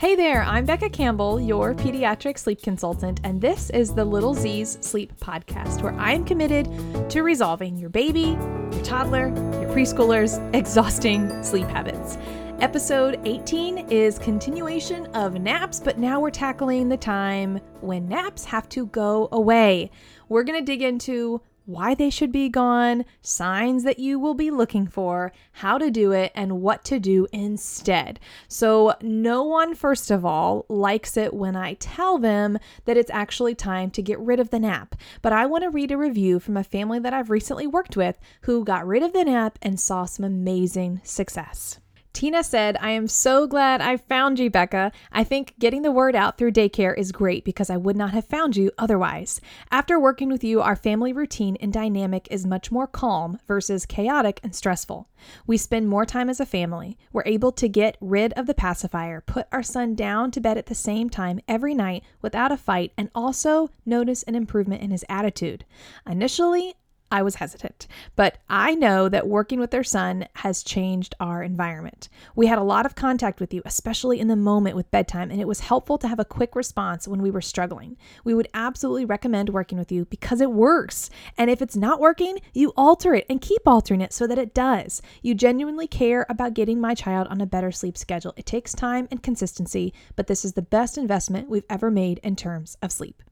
Hey there, I'm Becca Campbell, your pediatric sleep consultant, and this is the Little Z's Sleep Podcast, where I am committed to resolving your baby, your toddler, your preschooler's exhausting sleep habits. Episode 18 is continuation of naps, but now we're tackling the time when naps have to go away. We're going to dig into why they should be gone, signs that you will be looking for, how to do it, and what to do instead. So, no one, first of all, likes it when I tell them that it's actually time to get rid of the nap. But I want to read a review from a family that I've recently worked with who got rid of the nap and saw some amazing success. Tina said, I am so glad I found you, Becca. I think getting the word out through daycare is great because I would not have found you otherwise. After working with you, our family routine and dynamic is much more calm versus chaotic and stressful. We spend more time as a family. We're able to get rid of the pacifier, put our son down to bed at the same time every night without a fight, and also notice an improvement in his attitude. Initially, I was hesitant, but I know that working with their son has changed our environment. We had a lot of contact with you, especially in the moment with bedtime, and it was helpful to have a quick response when we were struggling. We would absolutely recommend working with you because it works. And if it's not working, you alter it and keep altering it so that it does. You genuinely care about getting my child on a better sleep schedule. It takes time and consistency, but this is the best investment we've ever made in terms of sleep.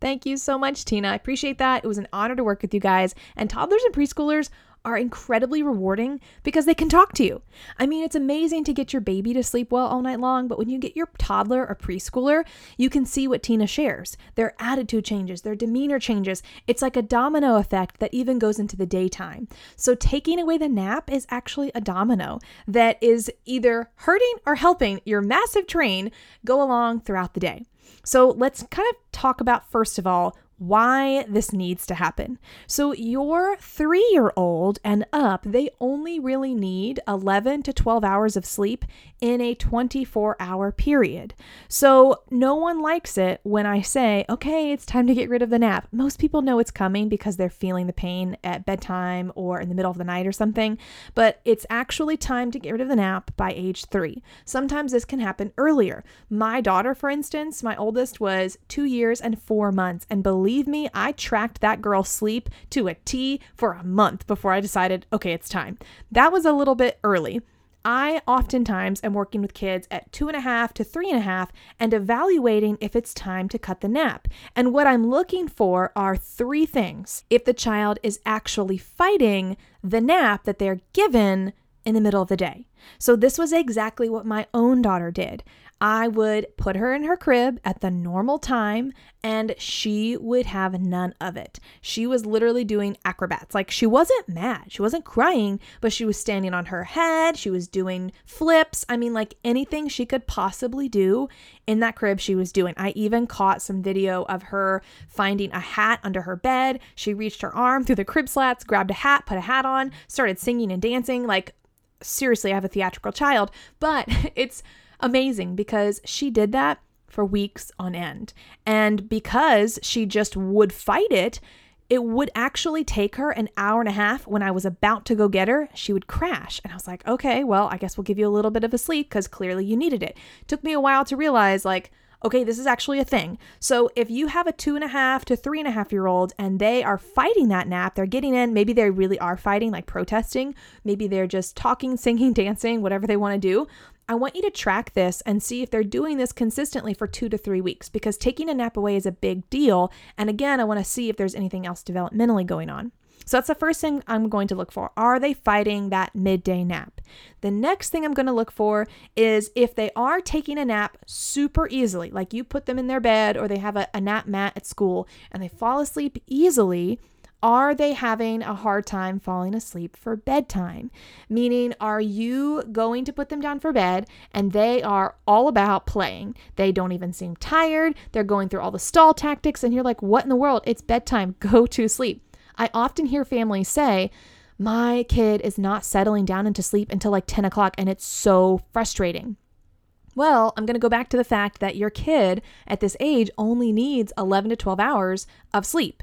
Thank you so much, Tina. I appreciate that. It was an honor to work with you guys. And toddlers and preschoolers are incredibly rewarding because they can talk to you. I mean, it's amazing to get your baby to sleep well all night long, but when you get your toddler or preschooler, you can see what Tina shares. Their attitude changes, their demeanor changes. It's like a domino effect that even goes into the daytime. So, taking away the nap is actually a domino that is either hurting or helping your massive train go along throughout the day. So let's kind of talk about, first of all, why this needs to happen. So, your three year old and up, they only really need 11 to 12 hours of sleep in a 24 hour period. So, no one likes it when I say, okay, it's time to get rid of the nap. Most people know it's coming because they're feeling the pain at bedtime or in the middle of the night or something, but it's actually time to get rid of the nap by age three. Sometimes this can happen earlier. My daughter, for instance, my oldest was two years and four months, and believe believe me, I tracked that girl's sleep to a T for a month before I decided, okay, it's time. That was a little bit early. I oftentimes am working with kids at two and a half to three and a half and evaluating if it's time to cut the nap. And what I'm looking for are three things. If the child is actually fighting the nap that they're given in the middle of the day. So, this was exactly what my own daughter did. I would put her in her crib at the normal time and she would have none of it. She was literally doing acrobats. Like she wasn't mad, she wasn't crying, but she was standing on her head, she was doing flips. I mean, like anything she could possibly do in that crib, she was doing. I even caught some video of her finding a hat under her bed. She reached her arm through the crib slats, grabbed a hat, put a hat on, started singing and dancing. Like, seriously, I have a theatrical child, but it's amazing because she did that for weeks on end. And because she just would fight it, it would actually take her an hour and a half when I was about to go get her. She would crash. And I was like, okay, well, I guess we'll give you a little bit of a sleep because clearly you needed it. Took me a while to realize, like, okay, this is actually a thing. So if you have a two and a half to three and a half year old and they are fighting that nap, they're getting in, maybe they really are fighting, like protesting, maybe they're just talking, singing, dancing, whatever they want to do. I want you to track this and see if they're doing this consistently for two to three weeks because taking a nap away is a big deal. And again, I want to see if there's anything else developmentally going on. So that's the first thing I'm going to look for. Are they fighting that midday nap? The next thing I'm going to look for is if they are taking a nap super easily, like you put them in their bed or they have a, a nap mat at school and they fall asleep easily are they having a hard time falling asleep for bedtime? Meaning, are you going to put them down for bed and they are all about playing? They don't even seem tired. They're going through all the stall tactics, and you're like, what in the world? It's bedtime. Go to sleep. I often hear families say, my kid is not settling down into sleep until like 10 o'clock, and it's so frustrating. Well, I'm going to go back to the fact that your kid at this age only needs 11 to 12 hours of sleep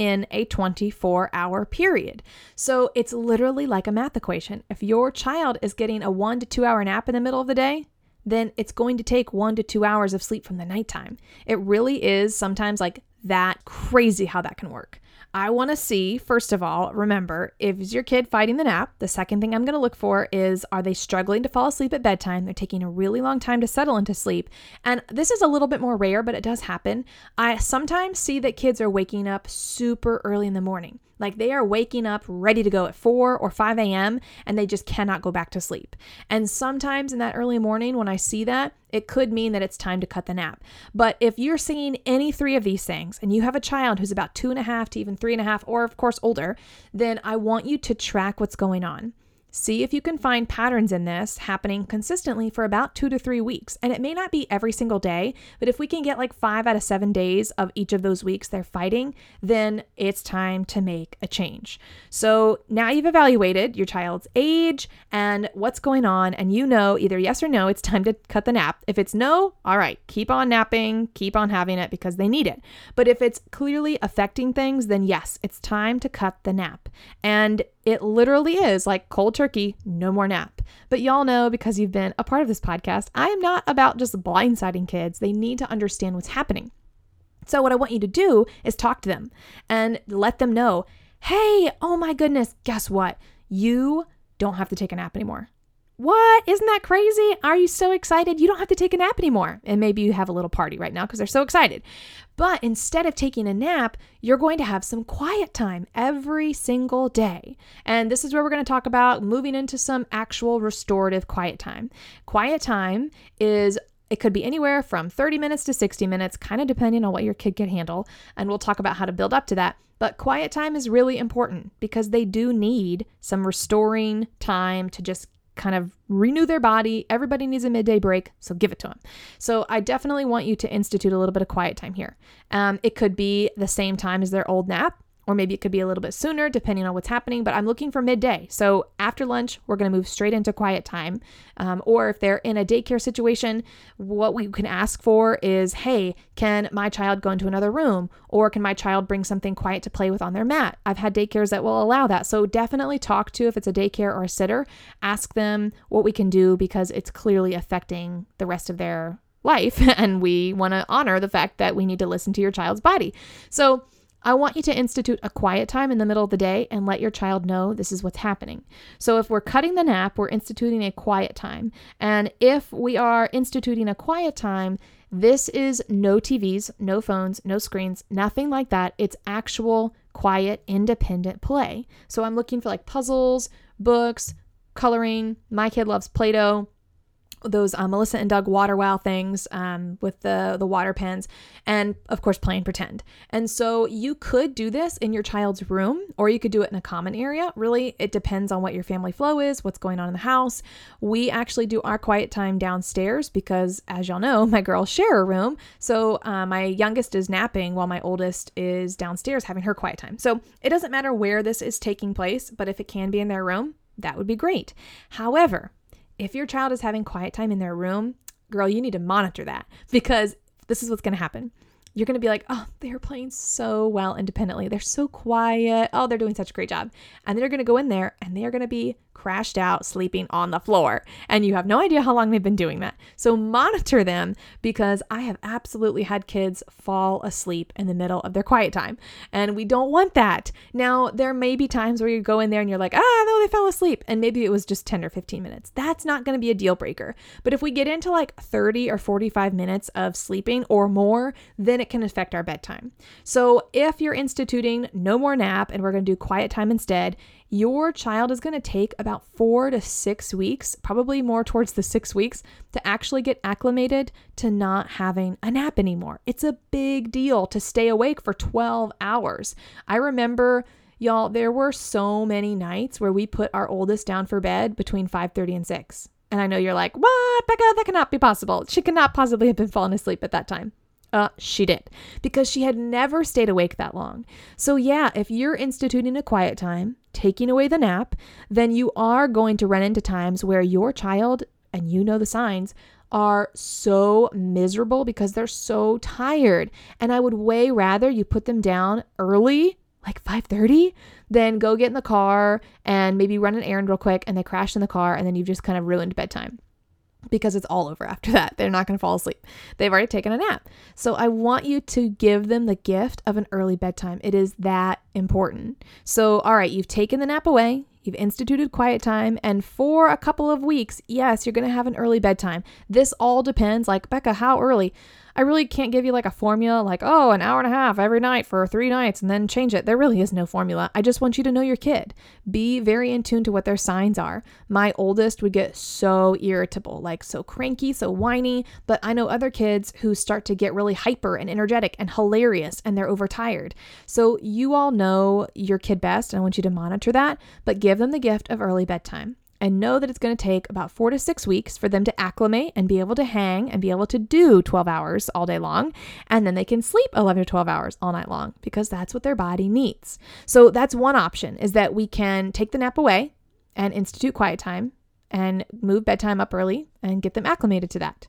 in a 24 hour period. So it's literally like a math equation. If your child is getting a one to two hour nap in the middle of the day, then it's going to take one to two hours of sleep from the nighttime. It really is sometimes like that crazy how that can work. I want to see, first of all, remember, if is your kid fighting the nap, the second thing I'm going to look for is are they struggling to fall asleep at bedtime? They're taking a really long time to settle into sleep. And this is a little bit more rare, but it does happen. I sometimes see that kids are waking up super early in the morning. Like they are waking up ready to go at 4 or 5 a.m. and they just cannot go back to sleep. And sometimes in that early morning, when I see that, it could mean that it's time to cut the nap. But if you're seeing any three of these things and you have a child who's about two and a half to even three and a half, or of course older, then I want you to track what's going on. See if you can find patterns in this happening consistently for about two to three weeks. And it may not be every single day, but if we can get like five out of seven days of each of those weeks they're fighting, then it's time to make a change. So now you've evaluated your child's age and what's going on, and you know either yes or no, it's time to cut the nap. If it's no, all right, keep on napping, keep on having it because they need it. But if it's clearly affecting things, then yes, it's time to cut the nap. And it literally is like cold turkey, no more nap. But y'all know because you've been a part of this podcast, I am not about just blindsiding kids. They need to understand what's happening. So, what I want you to do is talk to them and let them know hey, oh my goodness, guess what? You don't have to take a nap anymore. What? Isn't that crazy? Are you so excited? You don't have to take a nap anymore. And maybe you have a little party right now because they're so excited. But instead of taking a nap, you're going to have some quiet time every single day. And this is where we're going to talk about moving into some actual restorative quiet time. Quiet time is it could be anywhere from 30 minutes to 60 minutes, kind of depending on what your kid can handle. And we'll talk about how to build up to that. But quiet time is really important because they do need some restoring time to just kind of renew their body. Everybody needs a midday break, so give it to them. So I definitely want you to institute a little bit of quiet time here. Um, it could be the same time as their old nap or maybe it could be a little bit sooner depending on what's happening, but I'm looking for midday. So after lunch, we're going to move straight into quiet time. Um, or if they're in a daycare situation, what we can ask for is hey, can my child go into another room? Or can my child bring something quiet to play with on their mat? I've had daycares that will allow that. So definitely talk to if it's a daycare or a sitter, ask them what we can do because it's clearly affecting the rest of their life. And we want to honor the fact that we need to listen to your child's body. So, I want you to institute a quiet time in the middle of the day and let your child know this is what's happening. So, if we're cutting the nap, we're instituting a quiet time. And if we are instituting a quiet time, this is no TVs, no phones, no screens, nothing like that. It's actual, quiet, independent play. So, I'm looking for like puzzles, books, coloring. My kid loves Play Doh those uh, Melissa and Doug water wow things um, with the the water pens, and of course playing pretend. And so you could do this in your child's room, or you could do it in a common area. Really, it depends on what your family flow is, what's going on in the house. We actually do our quiet time downstairs because, as y'all know, my girls share a room. So uh, my youngest is napping while my oldest is downstairs having her quiet time. So it doesn't matter where this is taking place, but if it can be in their room, that would be great. However, if your child is having quiet time in their room, girl, you need to monitor that because this is what's going to happen. You're going to be like, oh, they're playing so well independently. They're so quiet. Oh, they're doing such a great job. And then you're going to go in there and they are going to be crashed out sleeping on the floor. And you have no idea how long they've been doing that. So monitor them because I have absolutely had kids fall asleep in the middle of their quiet time. And we don't want that. Now, there may be times where you go in there and you're like, ah, no, they fell asleep. And maybe it was just 10 or 15 minutes. That's not going to be a deal breaker. But if we get into like 30 or 45 minutes of sleeping or more, then it can affect our bedtime. So if you're instituting no more nap and we're going to do quiet time instead, your child is going to take about four to six weeks, probably more towards the six weeks, to actually get acclimated to not having a nap anymore. It's a big deal to stay awake for 12 hours. I remember. Y'all, there were so many nights where we put our oldest down for bed between 5:30 and 6. And I know you're like, "What, Becca? That cannot be possible. She cannot possibly have been falling asleep at that time." Uh, she did because she had never stayed awake that long. So, yeah, if you're instituting a quiet time, taking away the nap, then you are going to run into times where your child, and you know the signs, are so miserable because they're so tired. And I would way rather you put them down early, like 5:30, than go get in the car and maybe run an errand real quick and they crash in the car and then you've just kind of ruined bedtime. Because it's all over after that. They're not going to fall asleep. They've already taken a nap. So I want you to give them the gift of an early bedtime. It is that important. So, all right, you've taken the nap away, you've instituted quiet time, and for a couple of weeks, yes, you're going to have an early bedtime. This all depends, like, Becca, how early? I really can't give you like a formula, like, oh, an hour and a half every night for three nights and then change it. There really is no formula. I just want you to know your kid. Be very in tune to what their signs are. My oldest would get so irritable, like so cranky, so whiny, but I know other kids who start to get really hyper and energetic and hilarious and they're overtired. So you all know your kid best, and I want you to monitor that, but give them the gift of early bedtime and know that it's going to take about four to six weeks for them to acclimate and be able to hang and be able to do 12 hours all day long. And then they can sleep 11 to 12 hours all night long because that's what their body needs. So that's one option is that we can take the nap away and institute quiet time and move bedtime up early and get them acclimated to that.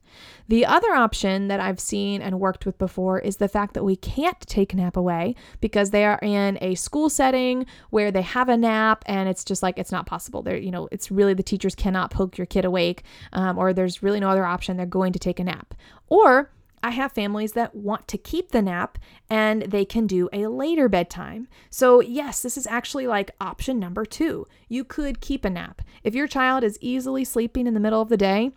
The other option that I've seen and worked with before is the fact that we can't take nap away because they are in a school setting where they have a nap and it's just like it's not possible. There, you know, it's really the teachers cannot poke your kid awake, um, or there's really no other option. They're going to take a nap, or I have families that want to keep the nap and they can do a later bedtime. So, yes, this is actually like option number two. You could keep a nap. If your child is easily sleeping in the middle of the day,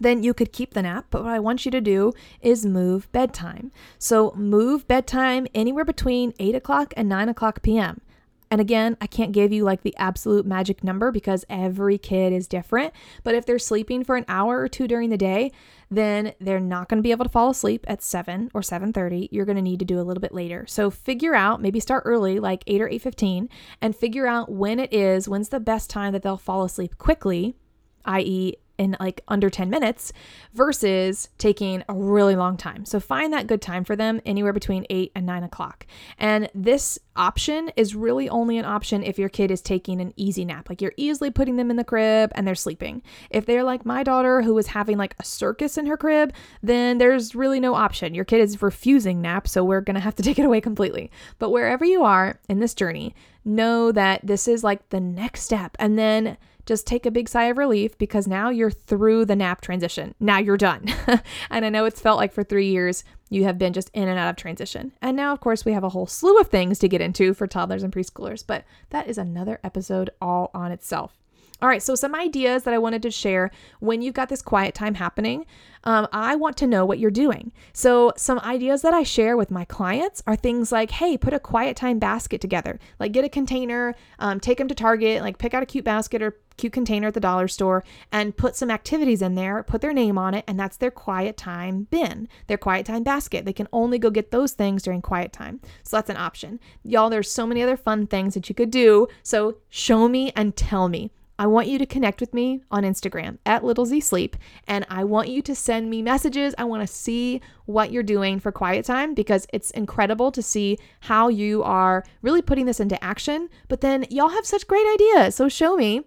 then you could keep the nap. But what I want you to do is move bedtime. So, move bedtime anywhere between 8 o'clock and 9 o'clock p.m. And again, I can't give you like the absolute magic number because every kid is different. But if they're sleeping for an hour or two during the day, then they're not going to be able to fall asleep at 7 or 7:30. You're going to need to do a little bit later. So figure out, maybe start early like 8 or 8:15 and figure out when it is, when's the best time that they'll fall asleep quickly, i.e in like under 10 minutes versus taking a really long time. So find that good time for them anywhere between 8 and 9 o'clock. And this option is really only an option if your kid is taking an easy nap. Like you're easily putting them in the crib and they're sleeping. If they're like my daughter who is having like a circus in her crib, then there's really no option. Your kid is refusing nap, so we're going to have to take it away completely. But wherever you are in this journey, know that this is like the next step. And then just take a big sigh of relief because now you're through the nap transition. Now you're done. and I know it's felt like for three years you have been just in and out of transition. And now, of course, we have a whole slew of things to get into for toddlers and preschoolers, but that is another episode all on itself. All right, so some ideas that I wanted to share when you've got this quiet time happening. Um, I want to know what you're doing. So, some ideas that I share with my clients are things like, hey, put a quiet time basket together. Like, get a container, um, take them to Target, like, pick out a cute basket or cute container at the dollar store and put some activities in there, put their name on it, and that's their quiet time bin, their quiet time basket. They can only go get those things during quiet time. So that's an option. Y'all, there's so many other fun things that you could do. So show me and tell me. I want you to connect with me on Instagram at Little Z Sleep, and I want you to send me messages. I want to see what you're doing for quiet time because it's incredible to see how you are really putting this into action. But then y'all have such great ideas, so show me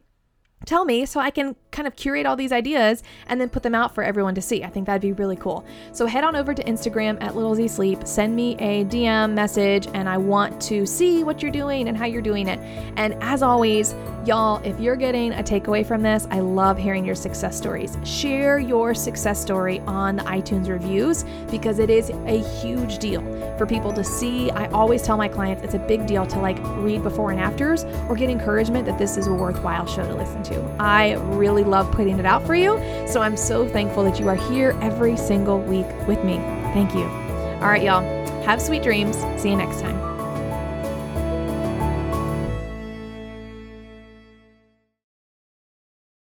tell me so I can kind of curate all these ideas and then put them out for everyone to see. I think that'd be really cool. So head on over to Instagram at Little Z Sleep, send me a DM message, and I want to see what you're doing and how you're doing it. And as always, y'all, if you're getting a takeaway from this, I love hearing your success stories. Share your success story on the iTunes reviews because it is a huge deal for people to see. I always tell my clients it's a big deal to like read before and afters or get encouragement that this is a worthwhile show to listen to. I really love putting it out for you. So I'm so thankful that you are here every single week with me. Thank you. All right, y'all. Have sweet dreams. See you next time.